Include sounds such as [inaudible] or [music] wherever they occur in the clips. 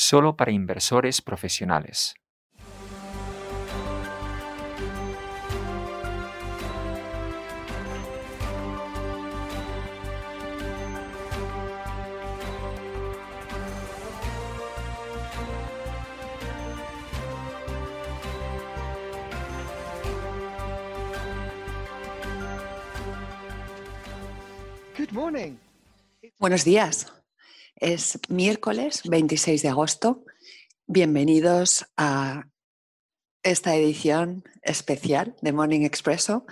solo para inversores profesionales. Buenos días. Es miércoles 26 de agosto. Bienvenidos a esta edición especial de Morning Expresso.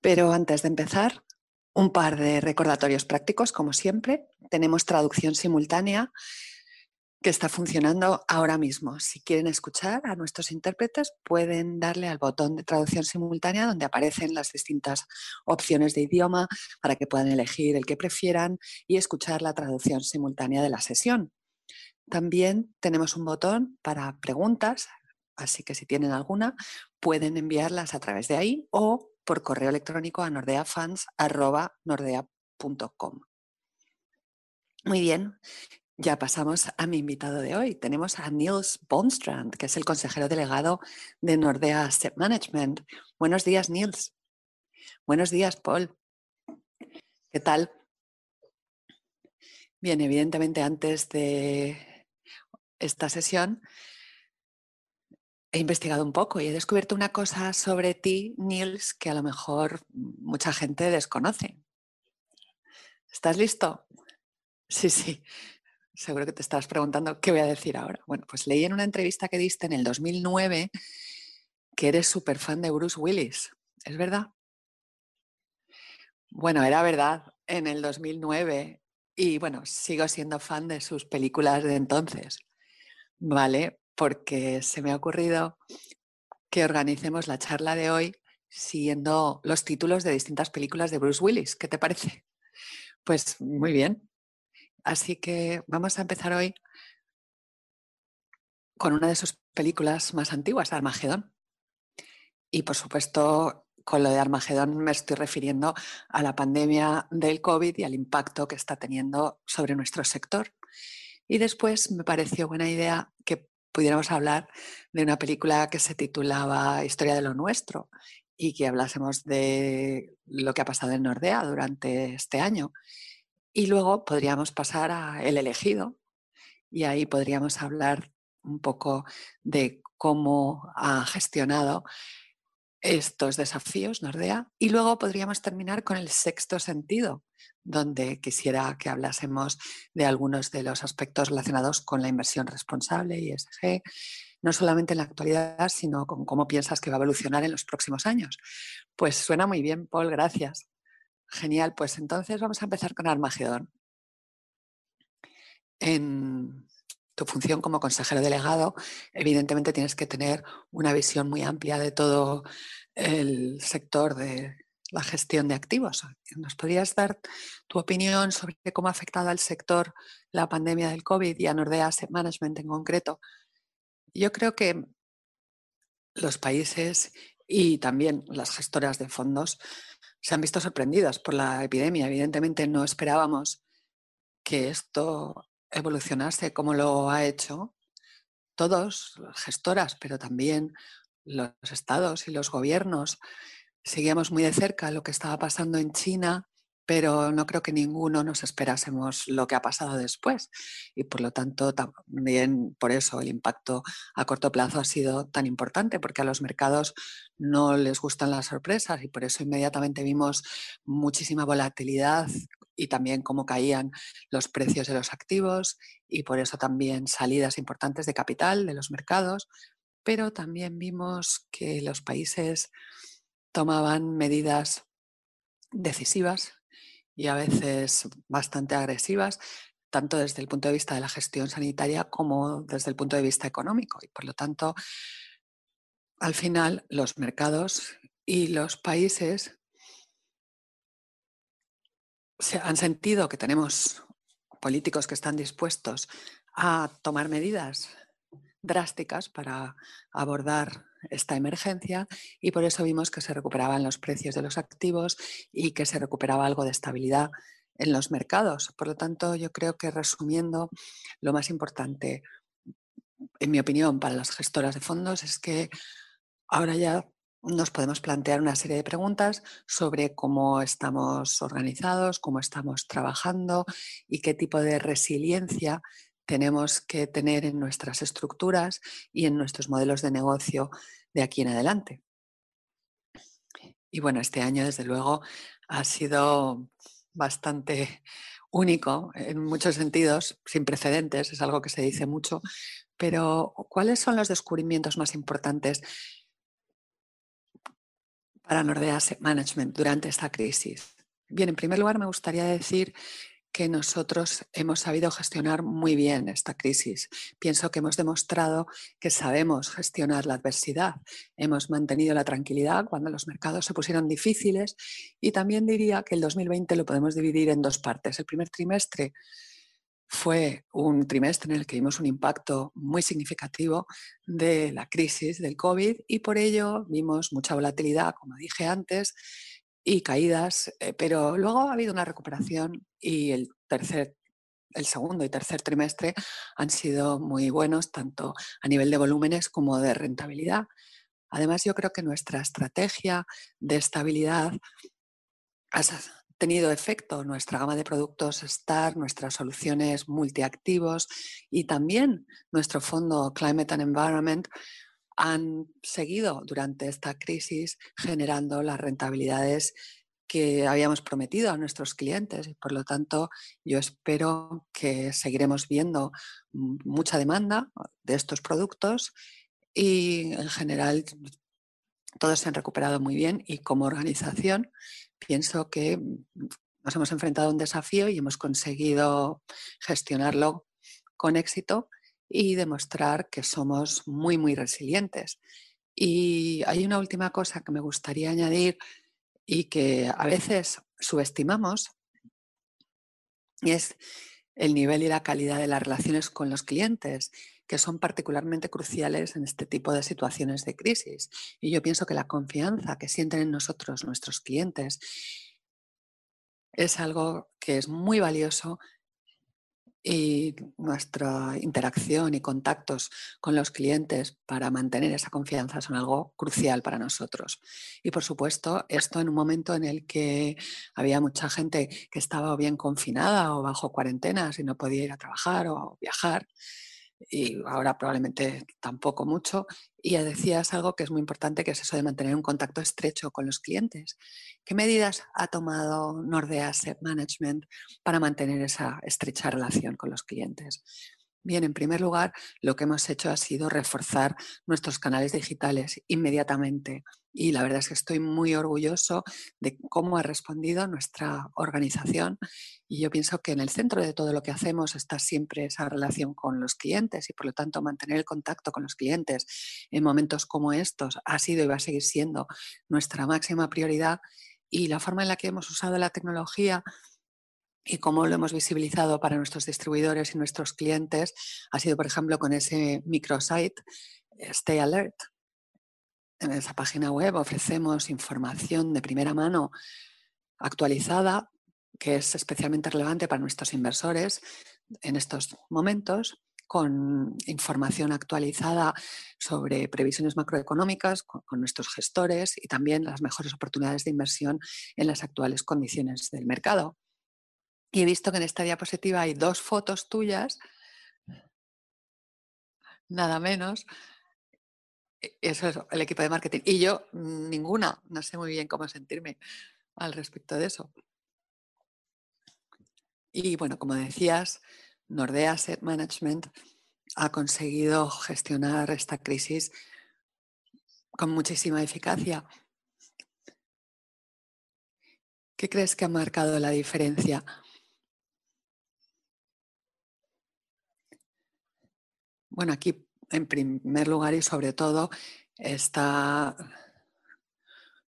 Pero antes de empezar, un par de recordatorios prácticos, como siempre. Tenemos traducción simultánea que está funcionando ahora mismo. Si quieren escuchar a nuestros intérpretes, pueden darle al botón de traducción simultánea donde aparecen las distintas opciones de idioma para que puedan elegir el que prefieran y escuchar la traducción simultánea de la sesión. También tenemos un botón para preguntas, así que si tienen alguna, pueden enviarlas a través de ahí o por correo electrónico a nordeafans.nordea.com. Muy bien, ya pasamos a mi invitado de hoy. Tenemos a Niels Bonstrand, que es el consejero delegado de Nordea Asset Management. Buenos días, Niels. Buenos días, Paul. ¿Qué tal? Bien, evidentemente antes de esta sesión he investigado un poco y he descubierto una cosa sobre ti, Niels, que a lo mejor mucha gente desconoce. ¿Estás listo? Sí, sí. Seguro que te estabas preguntando qué voy a decir ahora. Bueno, pues leí en una entrevista que diste en el 2009 que eres súper fan de Bruce Willis. ¿Es verdad? Bueno, era verdad en el 2009 y bueno, sigo siendo fan de sus películas de entonces. ¿Vale? Porque se me ha ocurrido que organicemos la charla de hoy siguiendo los títulos de distintas películas de Bruce Willis. ¿Qué te parece? Pues muy bien, Así que vamos a empezar hoy con una de sus películas más antiguas, Armagedón. Y por supuesto, con lo de Armagedón me estoy refiriendo a la pandemia del COVID y al impacto que está teniendo sobre nuestro sector. Y después me pareció buena idea que pudiéramos hablar de una película que se titulaba Historia de lo Nuestro y que hablásemos de lo que ha pasado en Nordea durante este año y luego podríamos pasar a El elegido y ahí podríamos hablar un poco de cómo ha gestionado estos desafíos Nordea y luego podríamos terminar con el sexto sentido, donde quisiera que hablásemos de algunos de los aspectos relacionados con la inversión responsable y ESG, no solamente en la actualidad, sino con cómo piensas que va a evolucionar en los próximos años. Pues suena muy bien, Paul, gracias. Genial, pues entonces vamos a empezar con Armagedón. En tu función como consejero delegado, evidentemente tienes que tener una visión muy amplia de todo el sector de la gestión de activos. ¿Nos podrías dar tu opinión sobre cómo ha afectado al sector la pandemia del COVID y a Nordea Asset Management en concreto? Yo creo que los países y también las gestoras de fondos se han visto sorprendidas por la epidemia. Evidentemente no esperábamos que esto evolucionase como lo ha hecho todos, gestoras, pero también los estados y los gobiernos. Seguíamos muy de cerca lo que estaba pasando en China pero no creo que ninguno nos esperásemos lo que ha pasado después. Y por lo tanto, también por eso el impacto a corto plazo ha sido tan importante, porque a los mercados no les gustan las sorpresas y por eso inmediatamente vimos muchísima volatilidad y también cómo caían los precios de los activos y por eso también salidas importantes de capital de los mercados, pero también vimos que los países tomaban medidas decisivas y a veces bastante agresivas, tanto desde el punto de vista de la gestión sanitaria como desde el punto de vista económico. Y por lo tanto, al final, los mercados y los países se han sentido que tenemos políticos que están dispuestos a tomar medidas drásticas para abordar esta emergencia y por eso vimos que se recuperaban los precios de los activos y que se recuperaba algo de estabilidad en los mercados. Por lo tanto, yo creo que resumiendo, lo más importante, en mi opinión, para las gestoras de fondos es que ahora ya nos podemos plantear una serie de preguntas sobre cómo estamos organizados, cómo estamos trabajando y qué tipo de resiliencia tenemos que tener en nuestras estructuras y en nuestros modelos de negocio de aquí en adelante. Y bueno, este año desde luego ha sido bastante [laughs] único en muchos sentidos, sin precedentes, es algo que se dice mucho, pero ¿cuáles son los descubrimientos más importantes para Nordea Management durante esta crisis? Bien, en primer lugar me gustaría decir que nosotros hemos sabido gestionar muy bien esta crisis. Pienso que hemos demostrado que sabemos gestionar la adversidad. Hemos mantenido la tranquilidad cuando los mercados se pusieron difíciles y también diría que el 2020 lo podemos dividir en dos partes. El primer trimestre fue un trimestre en el que vimos un impacto muy significativo de la crisis del COVID y por ello vimos mucha volatilidad, como dije antes, y caídas, eh, pero luego ha habido una recuperación y el tercer el segundo y tercer trimestre han sido muy buenos, tanto a nivel de volúmenes como de rentabilidad. Además, yo creo que nuestra estrategia de estabilidad ha tenido efecto. Nuestra gama de productos STAR, nuestras soluciones multiactivos y también nuestro fondo Climate and Environment han seguido durante esta crisis generando las rentabilidades que habíamos prometido a nuestros clientes. Por lo tanto yo espero que seguiremos viendo mucha demanda de estos productos y en general todos se han recuperado muy bien y como organización pienso que nos hemos enfrentado a un desafío y hemos conseguido gestionarlo con éxito y demostrar que somos muy, muy resilientes. Y hay una última cosa que me gustaría añadir y que a veces subestimamos, y es el nivel y la calidad de las relaciones con los clientes, que son particularmente cruciales en este tipo de situaciones de crisis. Y yo pienso que la confianza que sienten en nosotros nuestros clientes es algo que es muy valioso y nuestra interacción y contactos con los clientes para mantener esa confianza son algo crucial para nosotros. Y por supuesto, esto en un momento en el que había mucha gente que estaba bien confinada o bajo cuarentenas y no podía ir a trabajar o viajar, y ahora probablemente tampoco mucho. Y decías algo que es muy importante, que es eso de mantener un contacto estrecho con los clientes. ¿Qué medidas ha tomado Nordea Asset Management para mantener esa estrecha relación con los clientes? Bien, en primer lugar, lo que hemos hecho ha sido reforzar nuestros canales digitales inmediatamente. Y la verdad es que estoy muy orgulloso de cómo ha respondido nuestra organización. Y yo pienso que en el centro de todo lo que hacemos está siempre esa relación con los clientes y por lo tanto mantener el contacto con los clientes en momentos como estos ha sido y va a seguir siendo nuestra máxima prioridad. Y la forma en la que hemos usado la tecnología y cómo lo hemos visibilizado para nuestros distribuidores y nuestros clientes ha sido, por ejemplo, con ese microsite eh, Stay Alert. En esa página web ofrecemos información de primera mano actualizada que es especialmente relevante para nuestros inversores en estos momentos con información actualizada sobre previsiones macroeconómicas con, con, nuestros gestores y también las mejores oportunidades de inversión en las actuales condiciones del mercado. Y he visto que en esta diapositiva hay dos fotos tuyas, nada menos. E, eso es el equipo de marketing. Y yo mm, ninguna, no sé muy bien cómo sentirme al respecto de eso. Y bueno, como decías, Nordea Asset Management ha conseguido gestionar esta crisis con muchísima eficacia. ¿Qué crees que ha marcado la diferencia? Bueno, aquí en primer lugar y sobre todo está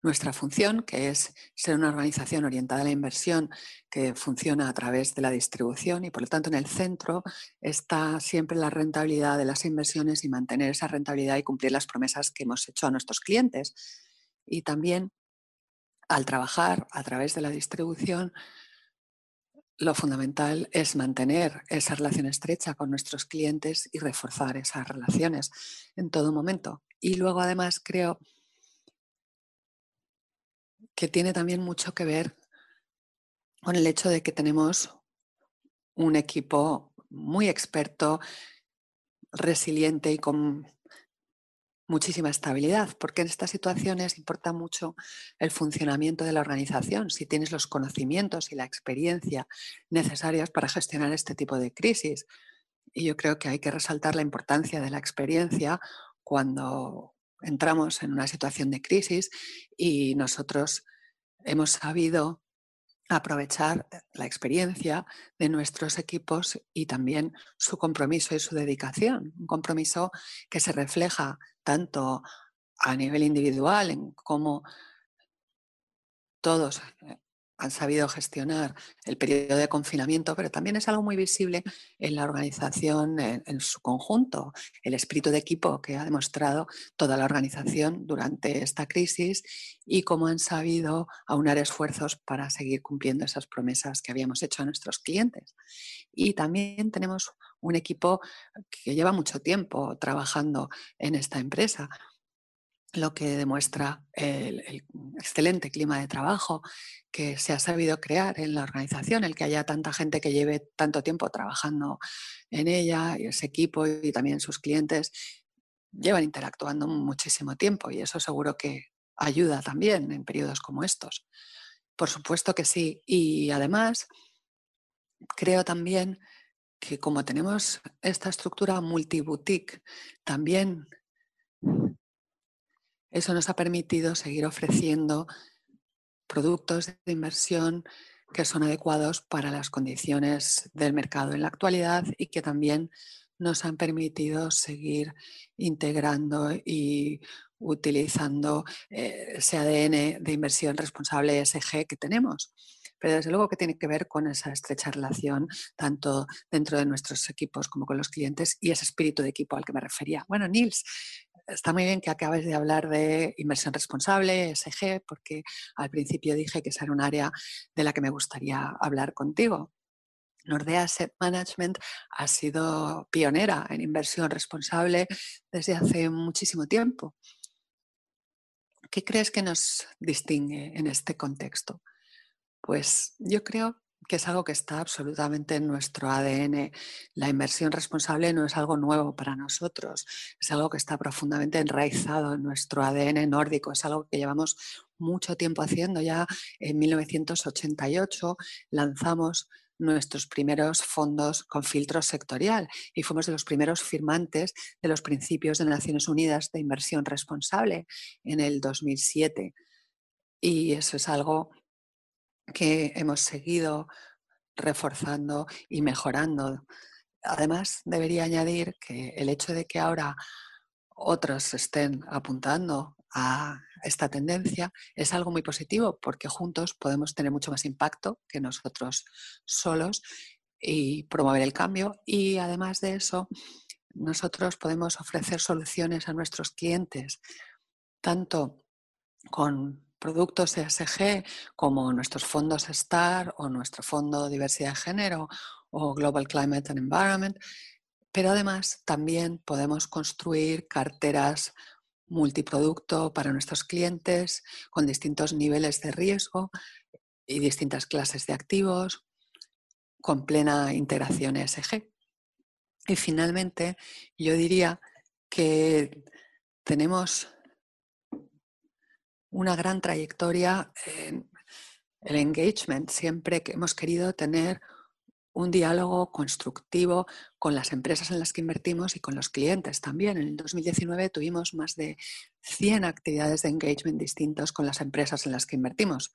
nuestra función, que es ser una organización orientada a la inversión que funciona a través de la distribución y por lo tanto en el centro está siempre la rentabilidad de las inversiones y mantener esa rentabilidad y cumplir las promesas que hemos hecho a nuestros clientes. Y también al trabajar a través de la distribución lo fundamental es mantener esa relación estrecha con nuestros clientes y reforzar esas relaciones en todo momento. Y luego además creo que tiene también mucho que ver con el hecho de que tenemos un equipo muy experto, resiliente y con muchísima estabilidad, porque en estas situaciones importa mucho el funcionamiento de la organización, si tienes los conocimientos y la experiencia necesarias para gestionar este tipo de crisis. Y yo creo que hay que resaltar la importancia de la experiencia cuando entramos en una situación de crisis y nosotros hemos sabido aprovechar la experiencia de nuestros equipos y también su compromiso y su dedicación. Un compromiso que se refleja tanto a nivel individual en cómo todos eh, han sabido gestionar el periodo de confinamiento, pero también es algo muy visible en la organización en, su conjunto, el espíritu de equipo que ha demostrado toda la organización durante esta crisis y cómo han sabido aunar esfuerzos para seguir cumpliendo esas promesas que habíamos hecho a nuestros clientes. Y también tenemos un equipo que lleva mucho tiempo trabajando en esta empresa lo que demuestra el, excelente clima de trabajo que se ha sabido crear en la organización, el que haya tanta gente que lleve tanto tiempo trabajando en ella y ese equipo y también sus clientes llevan interactuando muchísimo tiempo y eso seguro que ayuda también en periodos como estos. Por supuesto que sí. Y además, creo también que como tenemos esta estructura multiboutique, también eso nos ha permitido seguir ofreciendo productos de inversión que son adecuados para las condiciones del mercado en la actualidad y que también nos han permitido seguir integrando y utilizando eh, ese ADN de inversión responsable ESG que tenemos. Pero desde luego que tiene que ver con esa estrecha relación tanto dentro de nuestros equipos como con los clientes y ese espíritu de equipo al que me refería. Bueno, Nils, está muy bien que acabes de hablar de inversión responsable, SG, porque al principio dije que esa era un área de la que me gustaría hablar contigo. Nordea Asset Management ha sido pionera en inversión responsable desde hace muchísimo tiempo. ¿Qué crees que nos distingue en este contexto? Pues yo creo que es algo que está absolutamente en nuestro ADN. La inversión responsable no es algo nuevo para nosotros, es algo que está profundamente enraizado en nuestro ADN nórdico, es algo que llevamos mucho tiempo haciendo. Ya en 1988 lanzamos nuestros primeros fondos con filtro sectorial y fuimos de los primeros firmantes de los principios de Naciones Unidas de inversión responsable en el 2007. Y eso es algo que hemos seguido reforzando y mejorando. Además, debería añadir que el hecho de que ahora otros estén apuntando a esta tendencia es algo muy positivo porque juntos podemos tener mucho más impacto que nosotros solos y promover el cambio y además de eso nosotros podemos ofrecer soluciones a nuestros clientes tanto con productos ESG como nuestros fondos STAR o nuestro fondo Diversidad de Género o Global Climate and Environment, pero además también podemos construir carteras multiproducto para nuestros clientes con distintos niveles de riesgo y distintas clases de activos con plena integración ESG. Y finalmente, yo diría que tenemos una gran trayectoria en el engagement, siempre que hemos querido tener un diálogo constructivo con las empresas en las que invertimos y con los clientes también. En el 2019 tuvimos más de 100 actividades de engagement distintos con las empresas en las que invertimos.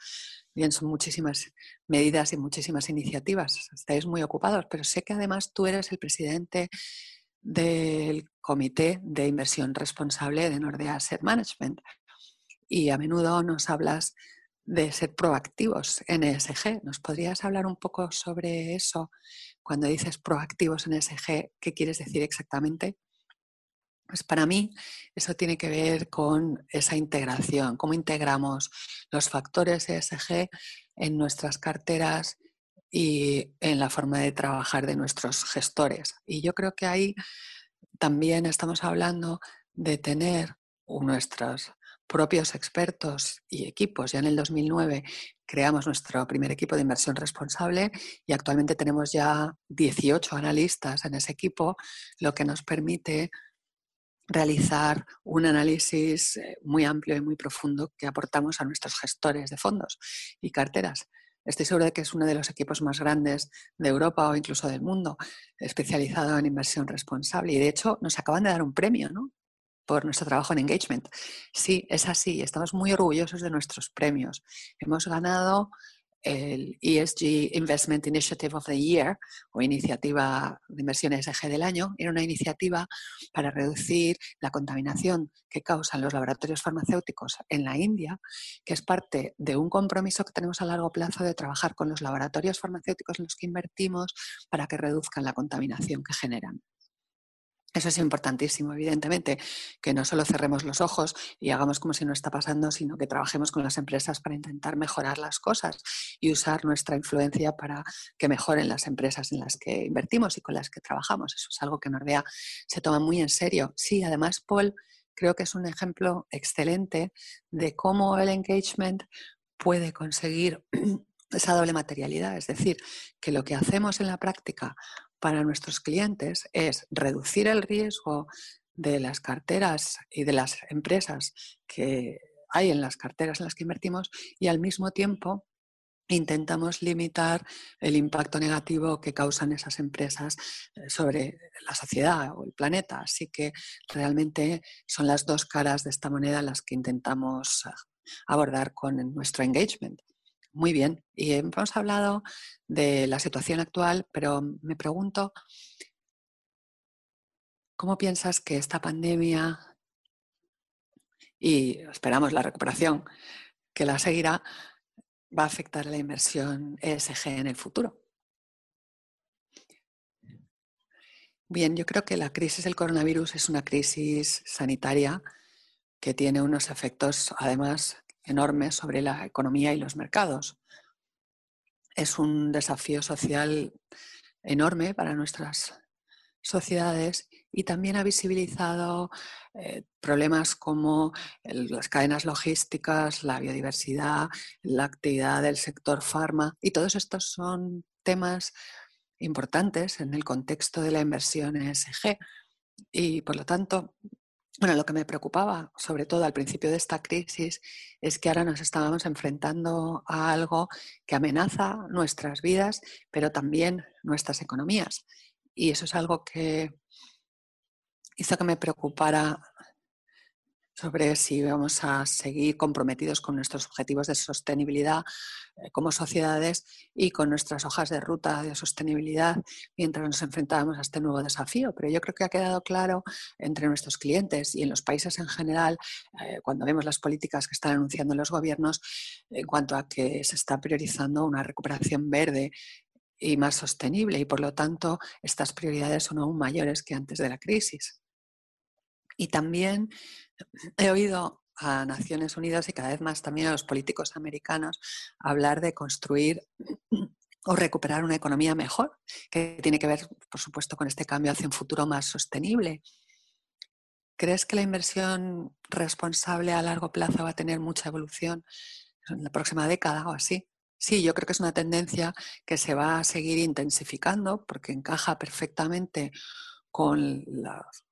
Bien, son muchísimas medidas y muchísimas iniciativas. Estáis muy ocupados, pero sé que además tú eres el presidente del Comité de Inversión Responsable de Nordea Asset Management y a menudo nos hablas de ser proactivos en ESG. ¿Nos podrías hablar un poco sobre eso? Cuando dices proactivos en ESG, ¿qué quieres decir exactamente? Pues para mí eso tiene que ver con esa integración, cómo integramos los factores ESG en nuestras carteras y en la forma de trabajar de nuestros gestores. Y yo creo que ahí también estamos hablando de tener nuestros propios expertos y equipos. Ya en el 2009 creamos nuestro primer equipo de inversión responsable y actualmente tenemos ya 18 analistas en ese equipo, lo que nos permite realizar un análisis eh, muy amplio y muy profundo que aportamos a nuestros gestores de fondos y carteras. Estoy segura de que es uno de los equipos más grandes de Europa o incluso del mundo, especializado en inversión responsable. Y de hecho nos acaban de dar un premio ¿no? Por nuestro trabajo en engagement. Sí, es así. Estamos muy orgullosos de nuestros premios. Hemos ganado el ESG Investment Initiative of the Year o iniciativa de inversión ESG del año, era una iniciativa para reducir la contaminación que causan los laboratorios farmacéuticos en la India, que es parte de un compromiso que tenemos a largo plazo de trabajar con los laboratorios farmacéuticos en los que invertimos para que reduzcan la contaminación que generan. Eso es importantísimo, evidentemente, que no solo cerremos los ojos y hagamos como si no está pasando, sino que trabajemos con las empresas para intentar mejorar las cosas y usar nuestra influencia para que mejoren las empresas en las que invertimos y con las que trabajamos. Eso es algo que Nordea se toma muy en serio. Sí, además, Paul, creo que es un ejemplo excelente de cómo el engagement puede conseguir [clears throat] esa doble materialidad, es decir, que lo que hacemos en la práctica para nuestros clientes es reducir el riesgo de las carteras y de las empresas que hay en las carteras en las que invertimos y al mismo tiempo intentamos limitar el impacto negativo que causan esas empresas eh, sobre la sociedad o el planeta. Así que realmente son las dos caras de esta moneda las que intentamos ah, abordar con nuestro engagement. Muy bien. Y hemos hablado de la situación actual, pero me pregunto, ¿cómo piensas que esta pandemia y esperamos la recuperación que la seguirá va a afectar la inversión ESG en el futuro? Bien, yo creo que la crisis del coronavirus es una crisis sanitaria que tiene unos efectos, además, enorme sobre la economía y los mercados. Es un desafío social enorme para nuestras sociedades y también ha visibilizado eh, problemas como las cadenas logísticas, la biodiversidad, la actividad del sector farma y todos estos son temas importantes en el contexto de la inversión ESG y por lo tanto bueno, lo que me preocupaba, sobre todo al principio de esta crisis, es que ahora nos estábamos enfrentando a algo que amenaza nuestras vidas, pero también nuestras economías. Y eso es algo que hizo que me preocupara sobre si vamos a seguir comprometidos con nuestros objetivos de sostenibilidad eh, como sociedades y con nuestras hojas de ruta de sostenibilidad mientras nos enfrentábamos a este nuevo desafío. Pero yo creo que ha quedado claro entre nuestros clientes y en los países en general, eh, cuando vemos las políticas que están anunciando los gobiernos, en cuanto a que se está priorizando una recuperación verde y más sostenible y por lo tanto estas prioridades son aún mayores que antes de la crisis. Y también he oído a Naciones Unidas y cada vez más también a los políticos americanos hablar de construir o recuperar una economía mejor, que tiene que ver, por supuesto, con este cambio hacia un futuro más sostenible. ¿Crees que la inversión responsable a largo plazo va a tener mucha evolución en la próxima década o así? Sí, yo creo que es una tendencia que se va a seguir intensificando porque encaja perfectamente con las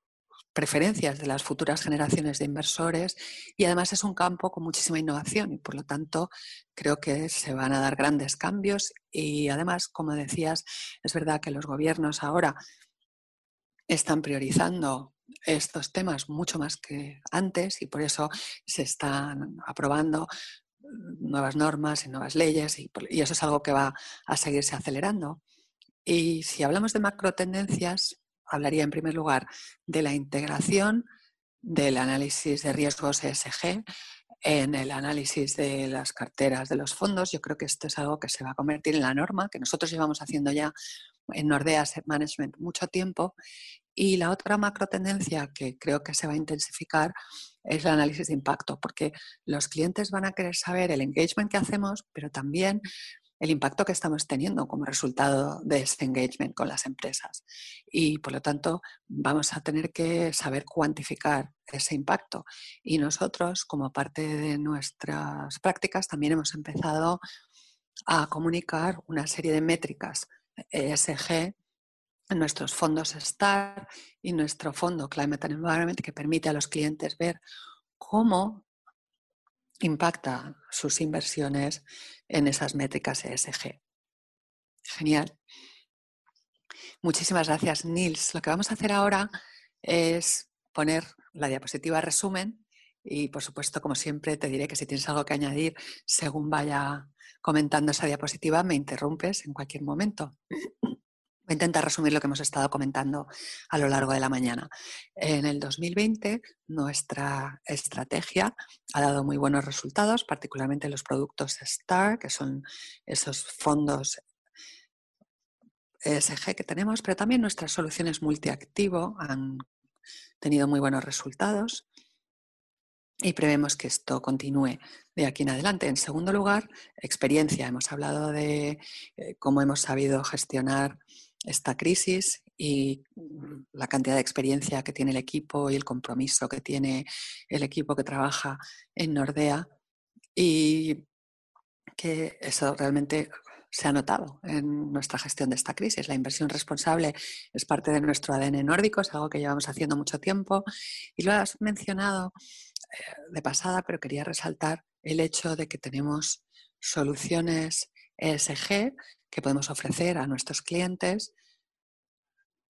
preferencias de las futuras generaciones de inversores y además es un campo con muchísima innovación y por lo tanto creo que se van a dar grandes cambios y además, como decías, es verdad que los gobiernos ahora están priorizando estos temas mucho más que antes y por eso se están aprobando nuevas normas y nuevas leyes y, y eso es algo que va a seguirse acelerando. Y si hablamos de macro tendencias, hablaría en primer lugar de la integración del análisis de riesgos ESG en el análisis de las carteras de los fondos. Yo creo que esto es algo que se va a convertir en la norma, que nosotros llevamos haciendo ya en Nordea Asset Management mucho tiempo. Y la otra macro tendencia que creo que se va a intensificar es el análisis de impacto, porque los clientes van a querer saber el engagement que hacemos, pero también el impacto que estamos teniendo como resultado de este engagement con las empresas. Y por lo tanto, vamos a tener que saber cuantificar ese impacto. Y nosotros, como parte de nuestras prácticas, también hemos empezado a comunicar una serie de métricas ESG nuestros fondos STAR y nuestro fondo Climate and Environment que permite a los clientes ver cómo impacta sus inversiones en esas métricas ESG. Genial. Muchísimas gracias, Nils. Lo que vamos a hacer ahora es poner la diapositiva resumen y, por supuesto, como siempre, te diré que si tienes algo que añadir, según vaya comentando esa diapositiva, me interrumpes en cualquier momento. Voy intentar resumir lo que hemos estado comentando a lo largo de la mañana. En el 2020, nuestra estrategia ha dado muy buenos resultados, particularmente los productos STAR, que son esos fondos ESG que tenemos, pero también nuestras soluciones multiactivo han tenido muy buenos resultados y prevemos que esto continúe de aquí en adelante. En segundo lugar, experiencia. Hemos hablado de eh, cómo hemos sabido gestionar esta crisis y la cantidad de experiencia que tiene el equipo y el compromiso que tiene el equipo que trabaja en Nordea y que eso realmente se ha notado en nuestra gestión de esta crisis. La inversión responsable es parte de nuestro ADN nórdico, es algo que llevamos haciendo mucho tiempo y lo has mencionado eh, de pasada, pero quería resaltar el hecho de que tenemos soluciones ESG que podemos ofrecer a nuestros clientes.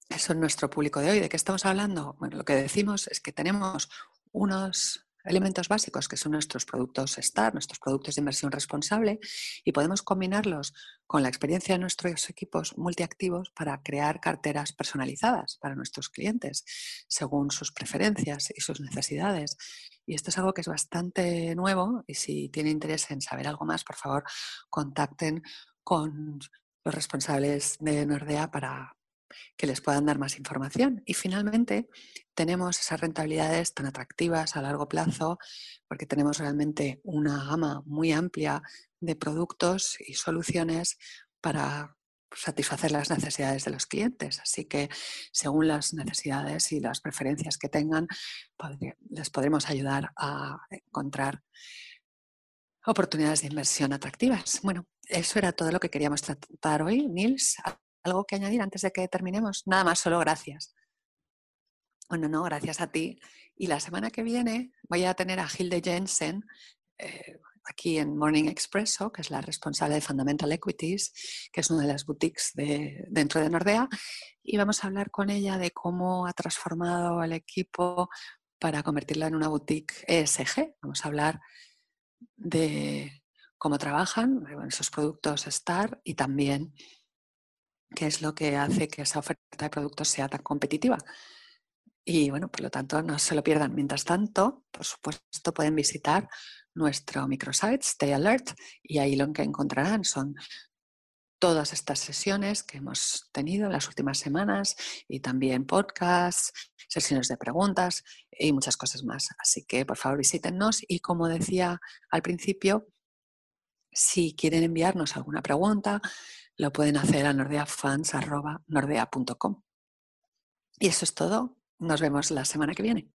Eso es nuestro público de hoy. ¿De qué estamos hablando? Bueno, lo que decimos es que tenemos unos elementos básicos que son nuestros productos STAR, nuestros productos de inversión responsable, y podemos combinarlos con la experiencia de nuestros equipos multiactivos para crear carteras personalizadas para nuestros clientes, según sus preferencias y sus necesidades. Y esto es algo que es bastante nuevo y si tiene interés en saber algo más, por favor, contacten con los responsables de Nordea para que les puedan dar más información. Y finalmente, tenemos esas rentabilidades tan atractivas a largo plazo porque tenemos realmente una gama muy amplia de productos y soluciones para satisfacer las necesidades de los clientes. Así que según las necesidades y las preferencias que tengan, les podremos ayudar a encontrar oportunidades de inversión atractivas. Bueno, eso era todo lo que queríamos tratar hoy. Nils, ¿algo que añadir antes de que terminemos? Nada más, solo gracias. Bueno, no, gracias a ti. Y la semana que viene voy a tener a Hilde Jensen eh, aquí en Morning Expresso, que es la responsable de Fundamental Equities, que es una de las boutiques de, dentro de Nordea, y vamos a hablar con ella de cómo ha transformado el equipo para convertirla en una boutique ESG. Vamos a hablar de cómo trabajan esos productos STAR y también qué es lo que hace que esa oferta de productos sea tan competitiva. Y bueno, por lo tanto, no se lo pierdan. Mientras tanto, por supuesto, pueden visitar nuestro microsite Stay Alert y ahí lo que encontrarán son todas estas sesiones que hemos tenido en las últimas semanas y también podcasts, sesiones de preguntas y muchas cosas más. Así que por favor visítennos y como decía al principio, si quieren enviarnos alguna pregunta, lo pueden hacer a nordeafans.nordea.com. Y eso es todo. Nos vemos la semana que viene.